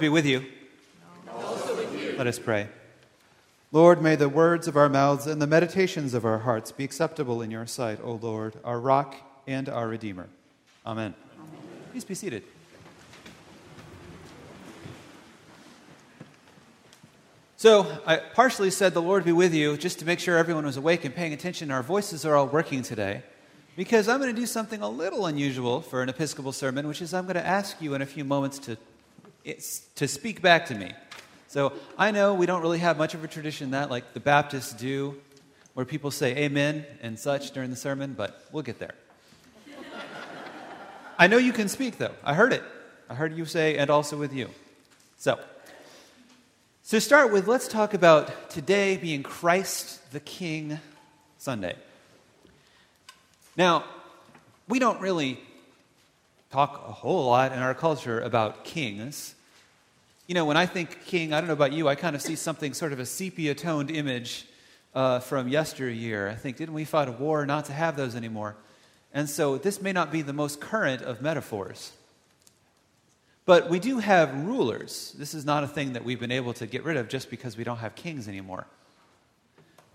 Be with you. Let us pray. Lord, may the words of our mouths and the meditations of our hearts be acceptable in your sight, O Lord, our rock and our Redeemer. Amen. Please be seated. So, I partially said the Lord be with you just to make sure everyone was awake and paying attention. Our voices are all working today because I'm going to do something a little unusual for an Episcopal sermon, which is I'm going to ask you in a few moments to, to speak back to me. So, I know we don't really have much of a tradition that, like the Baptists do, where people say amen and such during the sermon, but we'll get there. I know you can speak, though. I heard it. I heard you say, and also with you. So, so, to start with, let's talk about today being Christ the King Sunday. Now, we don't really talk a whole lot in our culture about kings. You know, when I think king, I don't know about you, I kind of see something sort of a sepia toned image uh, from yesteryear. I think, didn't we fight a war not to have those anymore? And so, this may not be the most current of metaphors. But we do have rulers. This is not a thing that we've been able to get rid of just because we don't have kings anymore.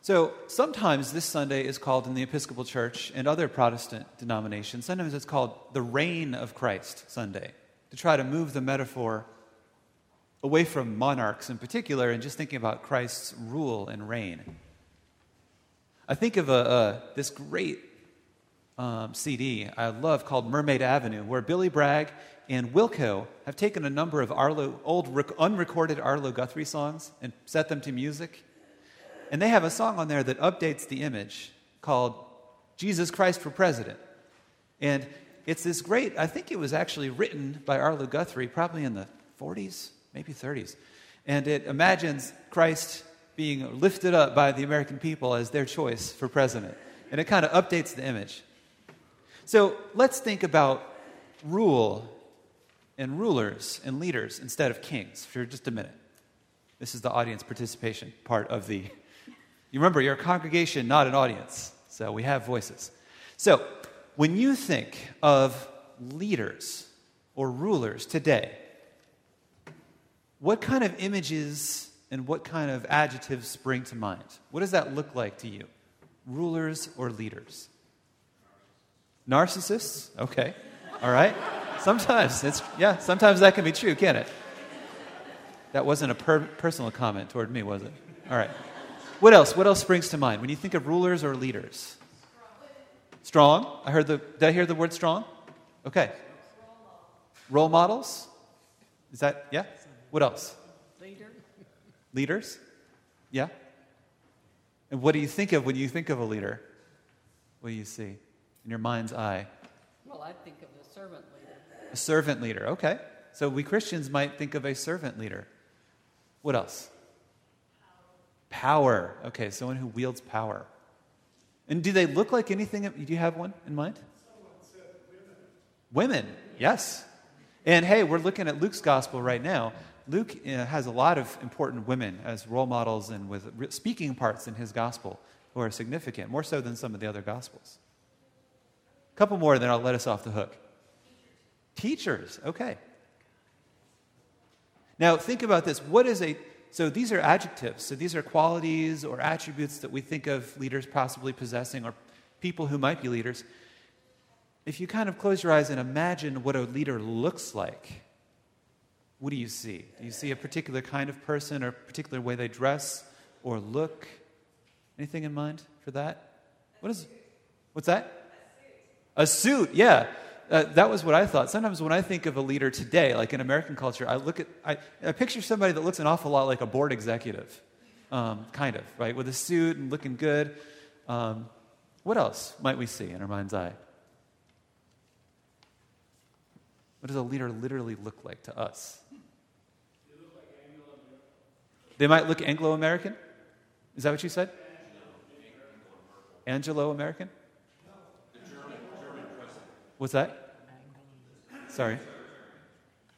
So sometimes this Sunday is called in the Episcopal Church and other Protestant denominations, sometimes it's called the Reign of Christ Sunday, to try to move the metaphor away from monarchs in particular and just thinking about Christ's rule and reign. I think of a, a, this great um, CD I love called Mermaid Avenue, where Billy Bragg and Wilco have taken a number of Arlo, old rec- unrecorded Arlo Guthrie songs and set them to music. And they have a song on there that updates the image called Jesus Christ for President. And it's this great, I think it was actually written by Arlo Guthrie probably in the 40s, maybe 30s. And it imagines Christ being lifted up by the American people as their choice for president. And it kind of updates the image. So let's think about rule and rulers and leaders instead of kings for just a minute. This is the audience participation part of the. You remember, you're a congregation, not an audience. So we have voices. So when you think of leaders or rulers today, what kind of images and what kind of adjectives spring to mind? What does that look like to you? Rulers or leaders? Narcissists? Okay. All right. Sometimes it's yeah, sometimes that can be true, can't it? That wasn't a per- personal comment toward me, was it? All right. What else? What else springs to mind when you think of rulers or leaders? Strong. I heard the did I hear the word strong? Okay. Role models? Is that yeah? What else? Leader. Leaders? Yeah. And what do you think of when you think of a leader? What do you see in your mind's eye? Well, I think of a servant leader. A servant leader. Okay. So we Christians might think of a servant leader. What else? Power. Okay, someone who wields power. And do they look like anything? Do you have one in mind? Women. Yes. And hey, we're looking at Luke's gospel right now. Luke uh, has a lot of important women as role models and with speaking parts in his gospel who are significant, more so than some of the other gospels. A couple more, then I'll let us off the hook. Teachers, okay. Now, think about this. What is a, so these are adjectives. So these are qualities or attributes that we think of leaders possibly possessing or people who might be leaders. If you kind of close your eyes and imagine what a leader looks like, what do you see? Do you see a particular kind of person or a particular way they dress or look? Anything in mind for that? What is, what's that? A suit, yeah. Uh, that was what I thought. Sometimes when I think of a leader today, like in American culture, I look at, I, I picture somebody that looks an awful lot like a board executive, um, kind of, right, with a suit and looking good. Um, what else might we see in our mind's eye? What does a leader literally look like to us? They might look Anglo American? Is that what you said? Angelo American? What's that? Sorry.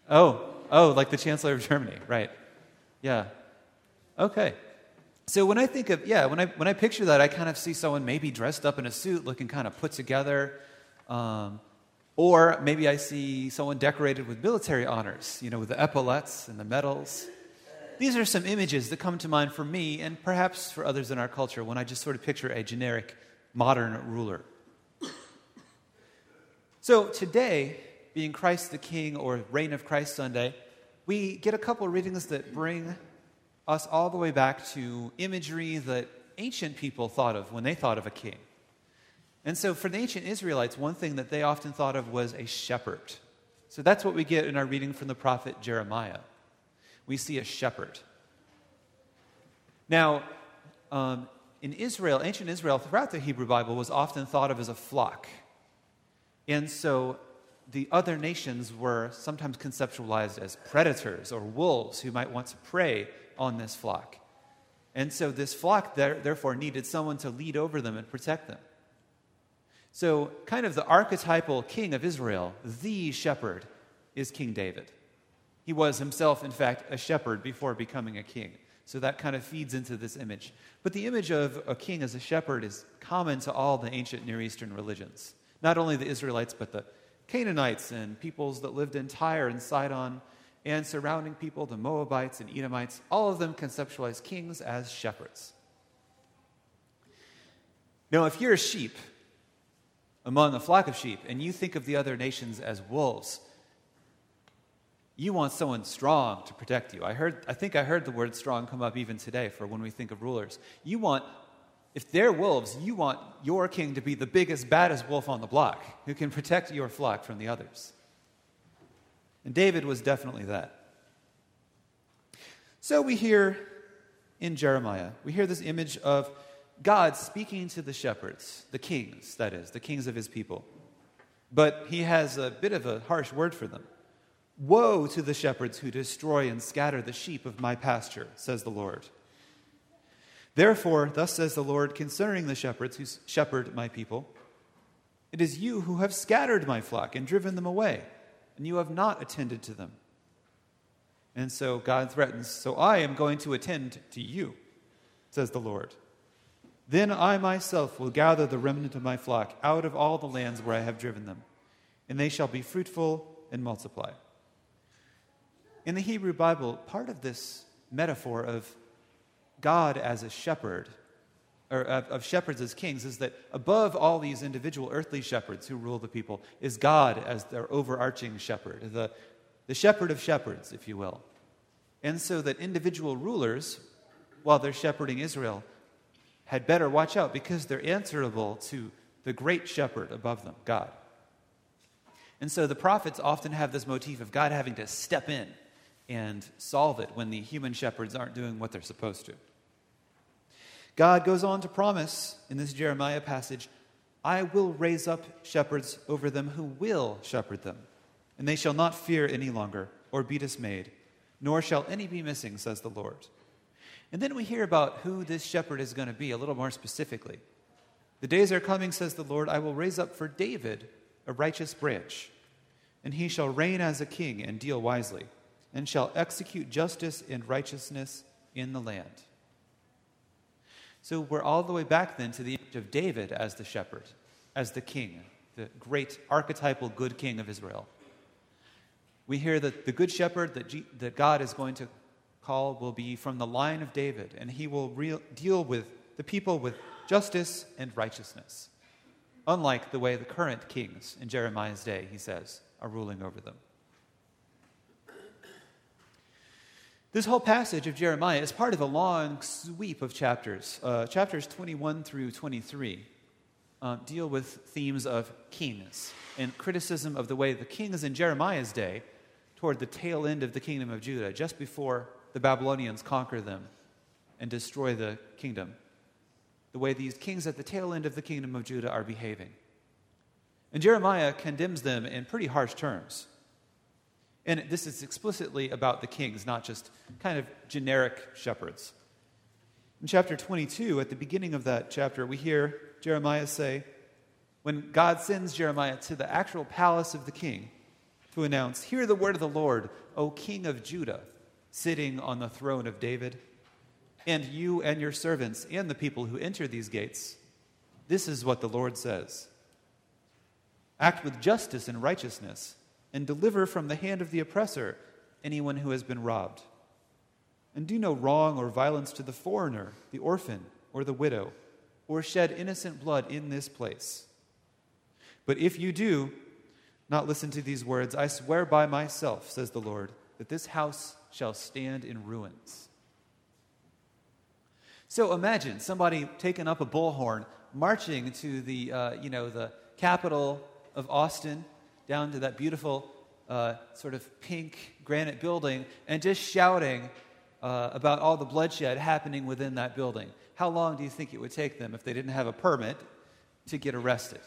Oh, oh, like the Chancellor of Germany, right. Yeah. Okay. So when I think of, yeah, when I, when I picture that, I kind of see someone maybe dressed up in a suit, looking kind of put together. Um, or maybe I see someone decorated with military honors, you know, with the epaulets and the medals. These are some images that come to mind for me and perhaps for others in our culture when I just sort of picture a generic modern ruler. So today, being Christ the King or Reign of Christ Sunday, we get a couple readings that bring us all the way back to imagery that ancient people thought of when they thought of a king. And so for the ancient Israelites, one thing that they often thought of was a shepherd. So that's what we get in our reading from the prophet Jeremiah we see a shepherd. Now, um, in Israel, ancient Israel, throughout the Hebrew Bible, was often thought of as a flock. And so the other nations were sometimes conceptualized as predators or wolves who might want to prey on this flock. And so this flock, there, therefore, needed someone to lead over them and protect them. So, kind of the archetypal king of Israel, the shepherd, is King David. He was himself, in fact, a shepherd before becoming a king. So that kind of feeds into this image. But the image of a king as a shepherd is common to all the ancient Near Eastern religions. Not only the Israelites, but the Canaanites and peoples that lived in Tyre and Sidon and surrounding people, the Moabites and Edomites. All of them conceptualize kings as shepherds. Now, if you're a sheep among a flock of sheep and you think of the other nations as wolves, you want someone strong to protect you. I heard I think I heard the word strong come up even today for when we think of rulers. You want if they're wolves, you want your king to be the biggest baddest wolf on the block who can protect your flock from the others. And David was definitely that. So we hear in Jeremiah, we hear this image of God speaking to the shepherds, the kings, that is, the kings of his people. But he has a bit of a harsh word for them. Woe to the shepherds who destroy and scatter the sheep of my pasture, says the Lord. Therefore, thus says the Lord concerning the shepherds who shepherd my people It is you who have scattered my flock and driven them away, and you have not attended to them. And so God threatens, So I am going to attend to you, says the Lord. Then I myself will gather the remnant of my flock out of all the lands where I have driven them, and they shall be fruitful and multiply. In the Hebrew Bible, part of this metaphor of God as a shepherd, or of, of, shepherds as kings, is that above all these individual earthly shepherds who rule the people is God as their overarching shepherd, the, the shepherd of shepherds, if you will. And so that individual rulers, while they're shepherding Israel, had better watch out because they're answerable to the great shepherd above them, God. And so the prophets often have this motif of God having to step in and solve it when the human shepherds aren't doing what they're supposed to. God goes on to promise in this Jeremiah passage I will raise up shepherds over them who will shepherd them, and they shall not fear any longer or be dismayed, nor shall any be missing, says the Lord. And then we hear about who this shepherd is going to be a little more specifically. The days are coming, says the Lord, I will raise up for David a righteous branch, and he shall reign as a king and deal wisely and shall execute justice and righteousness in the land. So we're all the way back then to the image of David as the shepherd, as the king, the great archetypal good king of Israel. We hear that the good shepherd that, G- that God is going to call will be from the line of David, and he will re- deal with the people with justice and righteousness, unlike the way the current kings in Jeremiah's day, he says, are ruling over them. This whole passage of Jeremiah is part of a long sweep of chapters. Uh, chapters 21 through 23 uh, deal with themes of kings and criticism of the way the kings in Jeremiah's day, toward the tail end of the kingdom of Judah, just before the Babylonians conquer them and destroy the kingdom, the way these kings at the tail end of the kingdom of Judah are behaving. And Jeremiah condemns them in pretty harsh terms. And this is explicitly about the kings, not just kind of generic shepherds. In chapter 22, at the beginning of that chapter, we hear Jeremiah say, when God sends Jeremiah to the actual palace of the king to announce, Hear the word of the Lord, O king of Judah, sitting on the throne of David, and you and your servants and the people who enter these gates. This is what the Lord says Act with justice and righteousness, and deliver from the hand of the oppressor anyone who has been robbed. And do no wrong or violence to the foreigner, the orphan, or the widow, or shed innocent blood in this place. But if you do not listen to these words, I swear by myself, says the Lord, that this house shall stand in ruins. So imagine somebody taking up a bullhorn, marching to the, uh, you know, the Capitol of Austin, down to that beautiful uh, sort of pink granite building, and just shouting, uh, about all the bloodshed happening within that building. How long do you think it would take them if they didn't have a permit to get arrested?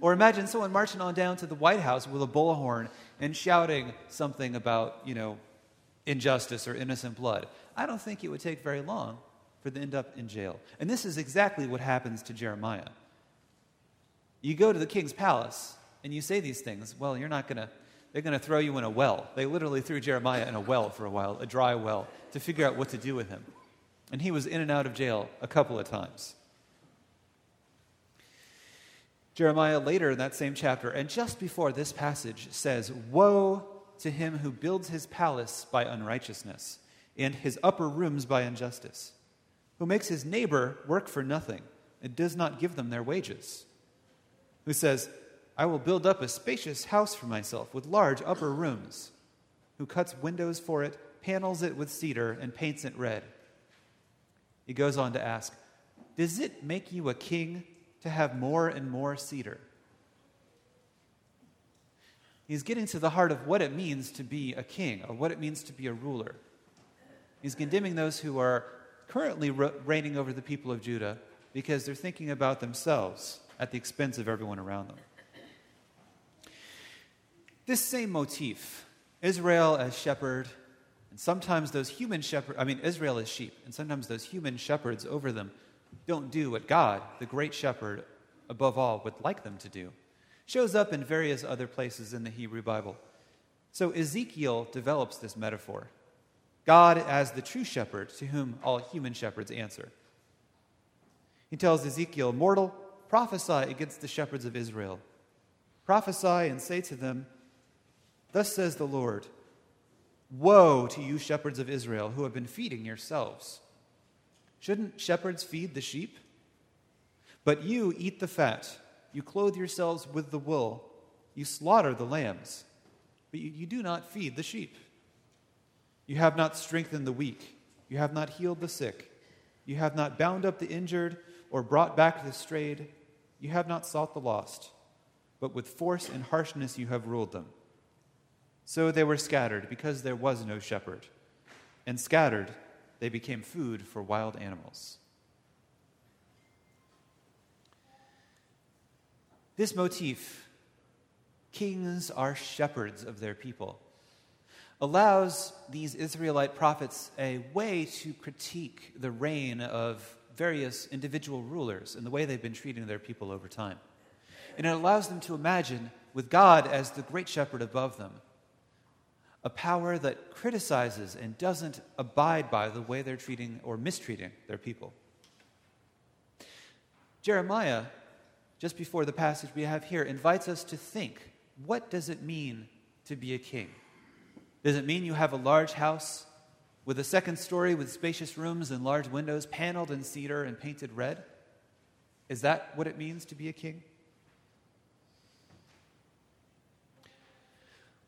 Or imagine someone marching on down to the White House with a bullhorn and shouting something about, you know, injustice or innocent blood. I don't think it would take very long for them to end up in jail. And this is exactly what happens to Jeremiah. You go to the king's palace and you say these things, well, you're not going to they're going to throw you in a well. They literally threw Jeremiah in a well for a while, a dry well, to figure out what to do with him. And he was in and out of jail a couple of times. Jeremiah, later in that same chapter, and just before this passage, says, Woe to him who builds his palace by unrighteousness, and his upper rooms by injustice, who makes his neighbor work for nothing, and does not give them their wages, who says, I will build up a spacious house for myself with large upper rooms, who cuts windows for it, panels it with cedar, and paints it red. He goes on to ask, Does it make you a king to have more and more cedar? He's getting to the heart of what it means to be a king, or what it means to be a ruler. He's condemning those who are currently reigning over the people of Judah because they're thinking about themselves at the expense of everyone around them. This same motif, Israel as shepherd, and sometimes those human shepherds, I mean, Israel as sheep, and sometimes those human shepherds over them don't do what God, the great shepherd, above all, would like them to do, shows up in various other places in the Hebrew Bible. So Ezekiel develops this metaphor God as the true shepherd to whom all human shepherds answer. He tells Ezekiel, Mortal, prophesy against the shepherds of Israel. Prophesy and say to them, Thus says the Lord Woe to you, shepherds of Israel, who have been feeding yourselves. Shouldn't shepherds feed the sheep? But you eat the fat, you clothe yourselves with the wool, you slaughter the lambs, but you, you do not feed the sheep. You have not strengthened the weak, you have not healed the sick, you have not bound up the injured or brought back the strayed, you have not sought the lost, but with force and harshness you have ruled them. So they were scattered because there was no shepherd. And scattered, they became food for wild animals. This motif, kings are shepherds of their people, allows these Israelite prophets a way to critique the reign of various individual rulers and the way they've been treating their people over time. And it allows them to imagine, with God as the great shepherd above them, a power that criticizes and doesn't abide by the way they're treating or mistreating their people. Jeremiah, just before the passage we have here, invites us to think what does it mean to be a king? Does it mean you have a large house with a second story with spacious rooms and large windows, paneled in cedar and painted red? Is that what it means to be a king?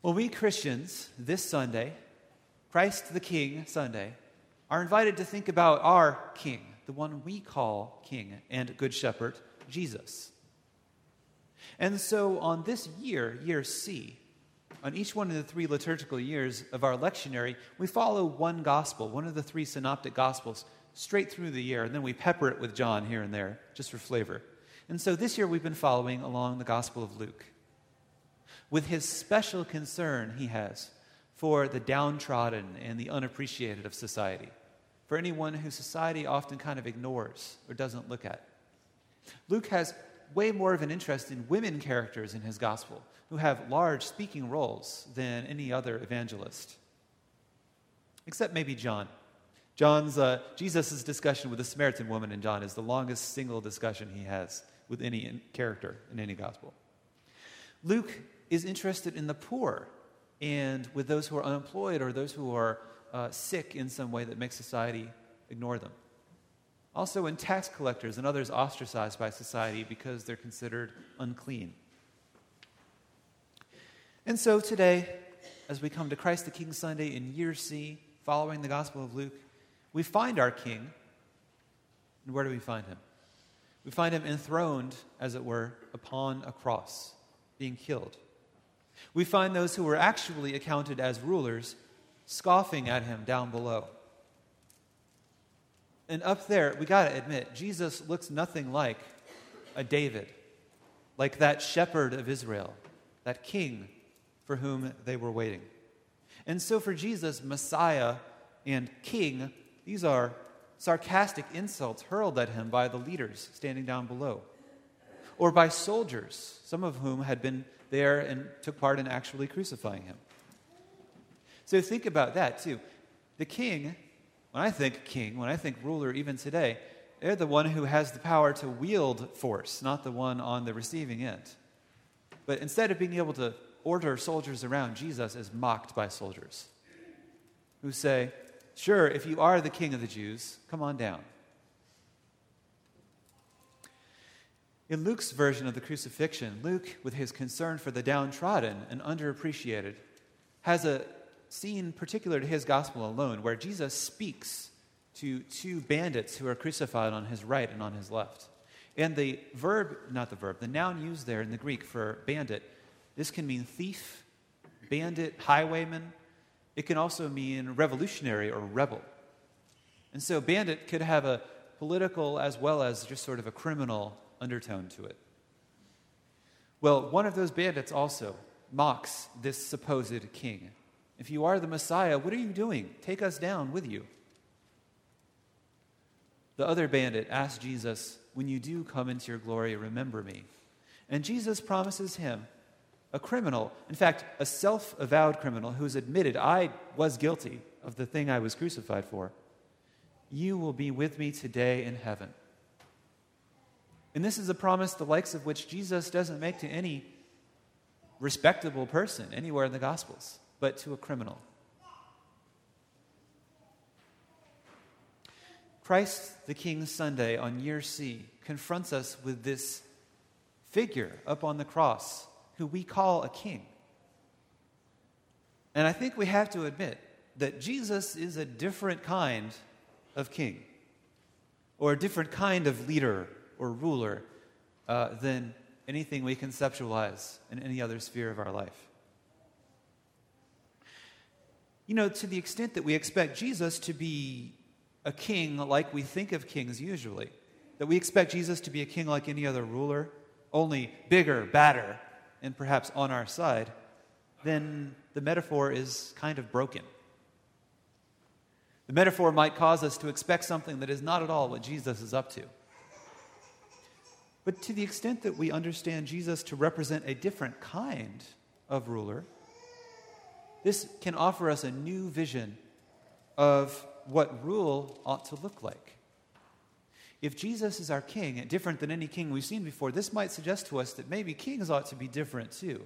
Well, we Christians, this Sunday, Christ the King Sunday, are invited to think about our King, the one we call King and Good Shepherd, Jesus. And so on this year, year C, on each one of the three liturgical years of our lectionary, we follow one gospel, one of the three synoptic gospels, straight through the year, and then we pepper it with John here and there, just for flavor. And so this year we've been following along the Gospel of Luke with his special concern he has for the downtrodden and the unappreciated of society, for anyone who society often kind of ignores or doesn't look at. Luke has way more of an interest in women characters in his gospel who have large speaking roles than any other evangelist, except maybe John. John's uh, Jesus' discussion with the Samaritan woman in John is the longest single discussion he has with any character in any gospel. Luke is interested in the poor and with those who are unemployed or those who are uh, sick in some way that makes society ignore them. Also, in tax collectors and others ostracized by society because they're considered unclean. And so today, as we come to Christ the King Sunday in year C, following the Gospel of Luke, we find our King. And where do we find him? We find him enthroned, as it were, upon a cross, being killed. We find those who were actually accounted as rulers scoffing at him down below. And up there, we got to admit, Jesus looks nothing like a David, like that shepherd of Israel, that king for whom they were waiting. And so for Jesus, Messiah and King, these are sarcastic insults hurled at him by the leaders standing down below, or by soldiers, some of whom had been there and took part in actually crucifying him. So think about that too. The king, when I think king, when I think ruler even today, they're the one who has the power to wield force, not the one on the receiving end. But instead of being able to order soldiers around, Jesus is mocked by soldiers who say, Sure, if you are the king of the Jews, come on down. In Luke's version of the crucifixion, Luke, with his concern for the downtrodden and underappreciated, has a scene particular to his gospel alone where Jesus speaks to two bandits who are crucified on his right and on his left. And the verb, not the verb, the noun used there in the Greek for bandit, this can mean thief, bandit, highwayman. It can also mean revolutionary or rebel. And so, bandit could have a political as well as just sort of a criminal undertone to it. Well, one of those bandits also mocks this supposed king. If you are the Messiah, what are you doing? Take us down with you. The other bandit asks Jesus, When you do come into your glory, remember me. And Jesus promises him, a criminal, in fact, a self avowed criminal who's admitted, I was guilty of the thing I was crucified for, you will be with me today in heaven. And this is a promise the likes of which Jesus doesn't make to any respectable person anywhere in the Gospels, but to a criminal. Christ the King Sunday on year C confronts us with this figure up on the cross who we call a king. And I think we have to admit that Jesus is a different kind of king, or a different kind of leader or ruler uh, than anything we conceptualize in any other sphere of our life. You know, to the extent that we expect Jesus to be a king like we think of kings usually, that we expect Jesus to be a king like any other ruler, only bigger, badder, and perhaps on our side, then the metaphor is kind of broken. The metaphor might cause us to expect something that is not at all what Jesus is up to. But to the extent that we understand Jesus to represent a different kind of ruler, this can offer us a new vision of what rule ought to look like. If Jesus is our king, different than any king we've seen before, this might suggest to us that maybe kings ought to be different too.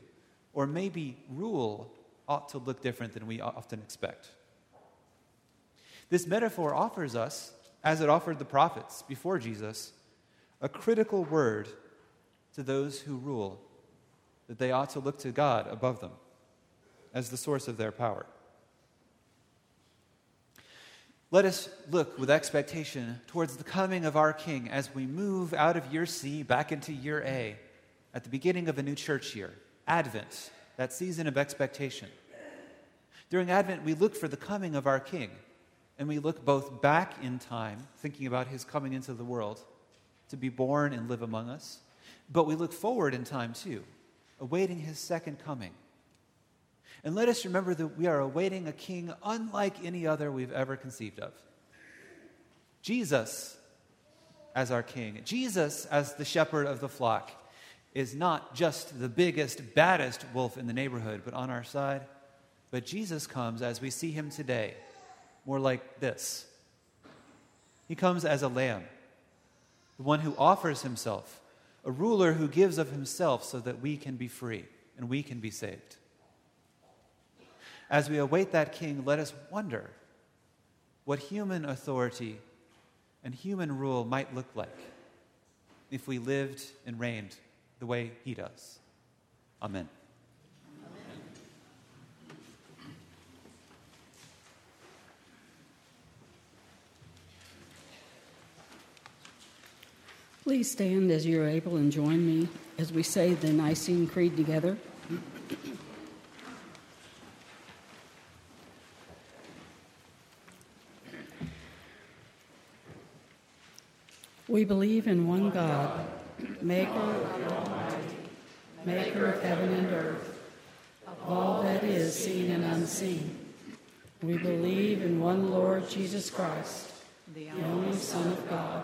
Or maybe rule ought to look different than we often expect. This metaphor offers us, as it offered the prophets before Jesus, a critical word to those who rule that they ought to look to God above them as the source of their power. Let us look with expectation towards the coming of our King as we move out of year C back into year A at the beginning of a new church year, Advent, that season of expectation. During Advent, we look for the coming of our King And we look both back in time, thinking about his coming into the world to be born and live among us, but we look forward in time too, awaiting his second coming. And let us remember that we are awaiting a king unlike any other we've ever conceived of. Jesus as our king, Jesus as the shepherd of the flock, is not just the biggest, baddest wolf in the neighborhood, but on our side. But Jesus comes as we see him today, more like this He comes as a lamb, the one who offers himself, a ruler who gives of himself so that we can be free and we can be saved. As we await that king, let us wonder what human authority and human rule might look like if we lived and reigned the way he does. Amen. Please stand as you're able and join me as we say the Nicene Creed together. We believe in one God, maker of Almighty, maker of heaven and earth, of all that is seen and unseen. We believe in one Lord Jesus Christ, the only Son of God,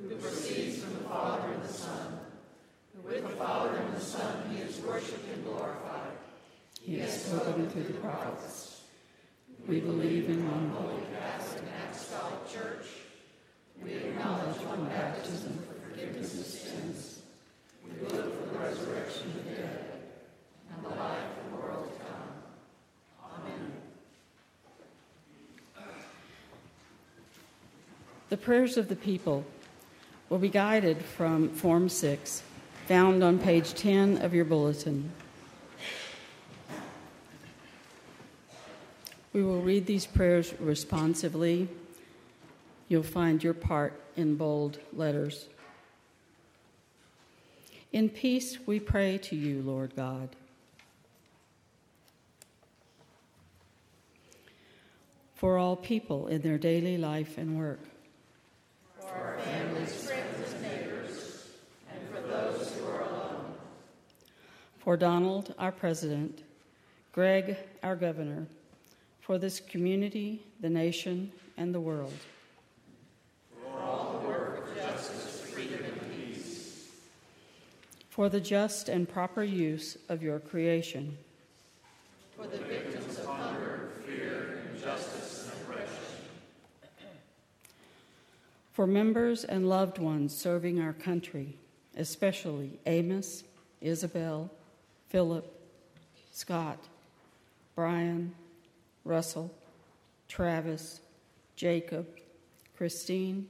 who proceeds from the Father and the Son. With the Father and the Son, he is worshipped and glorified. He has spoken through the prophets. We believe in one holy Catholic and apostolic church. We acknowledge one baptism for forgiveness of sins. We look for the resurrection of the dead and the life of the world to come. Amen. The prayers of the people will be guided from Form 6, found on page 10 of your bulletin. We will read these prayers responsively. You'll find your part in bold letters. In peace we pray to you, Lord God. For all people in their daily life and work. For our families, friends, and neighbors, and for those who are alone. For Donald, our president, Greg, our governor, for this community, the nation, and the world. for all the work of justice, freedom, and peace. For the just and proper use of your creation. For the victims of hunger, fear, injustice, and oppression. For members and loved ones serving our country, especially Amos, Isabel, Philip, Scott, Brian, Russell, Travis, Jacob, Christine,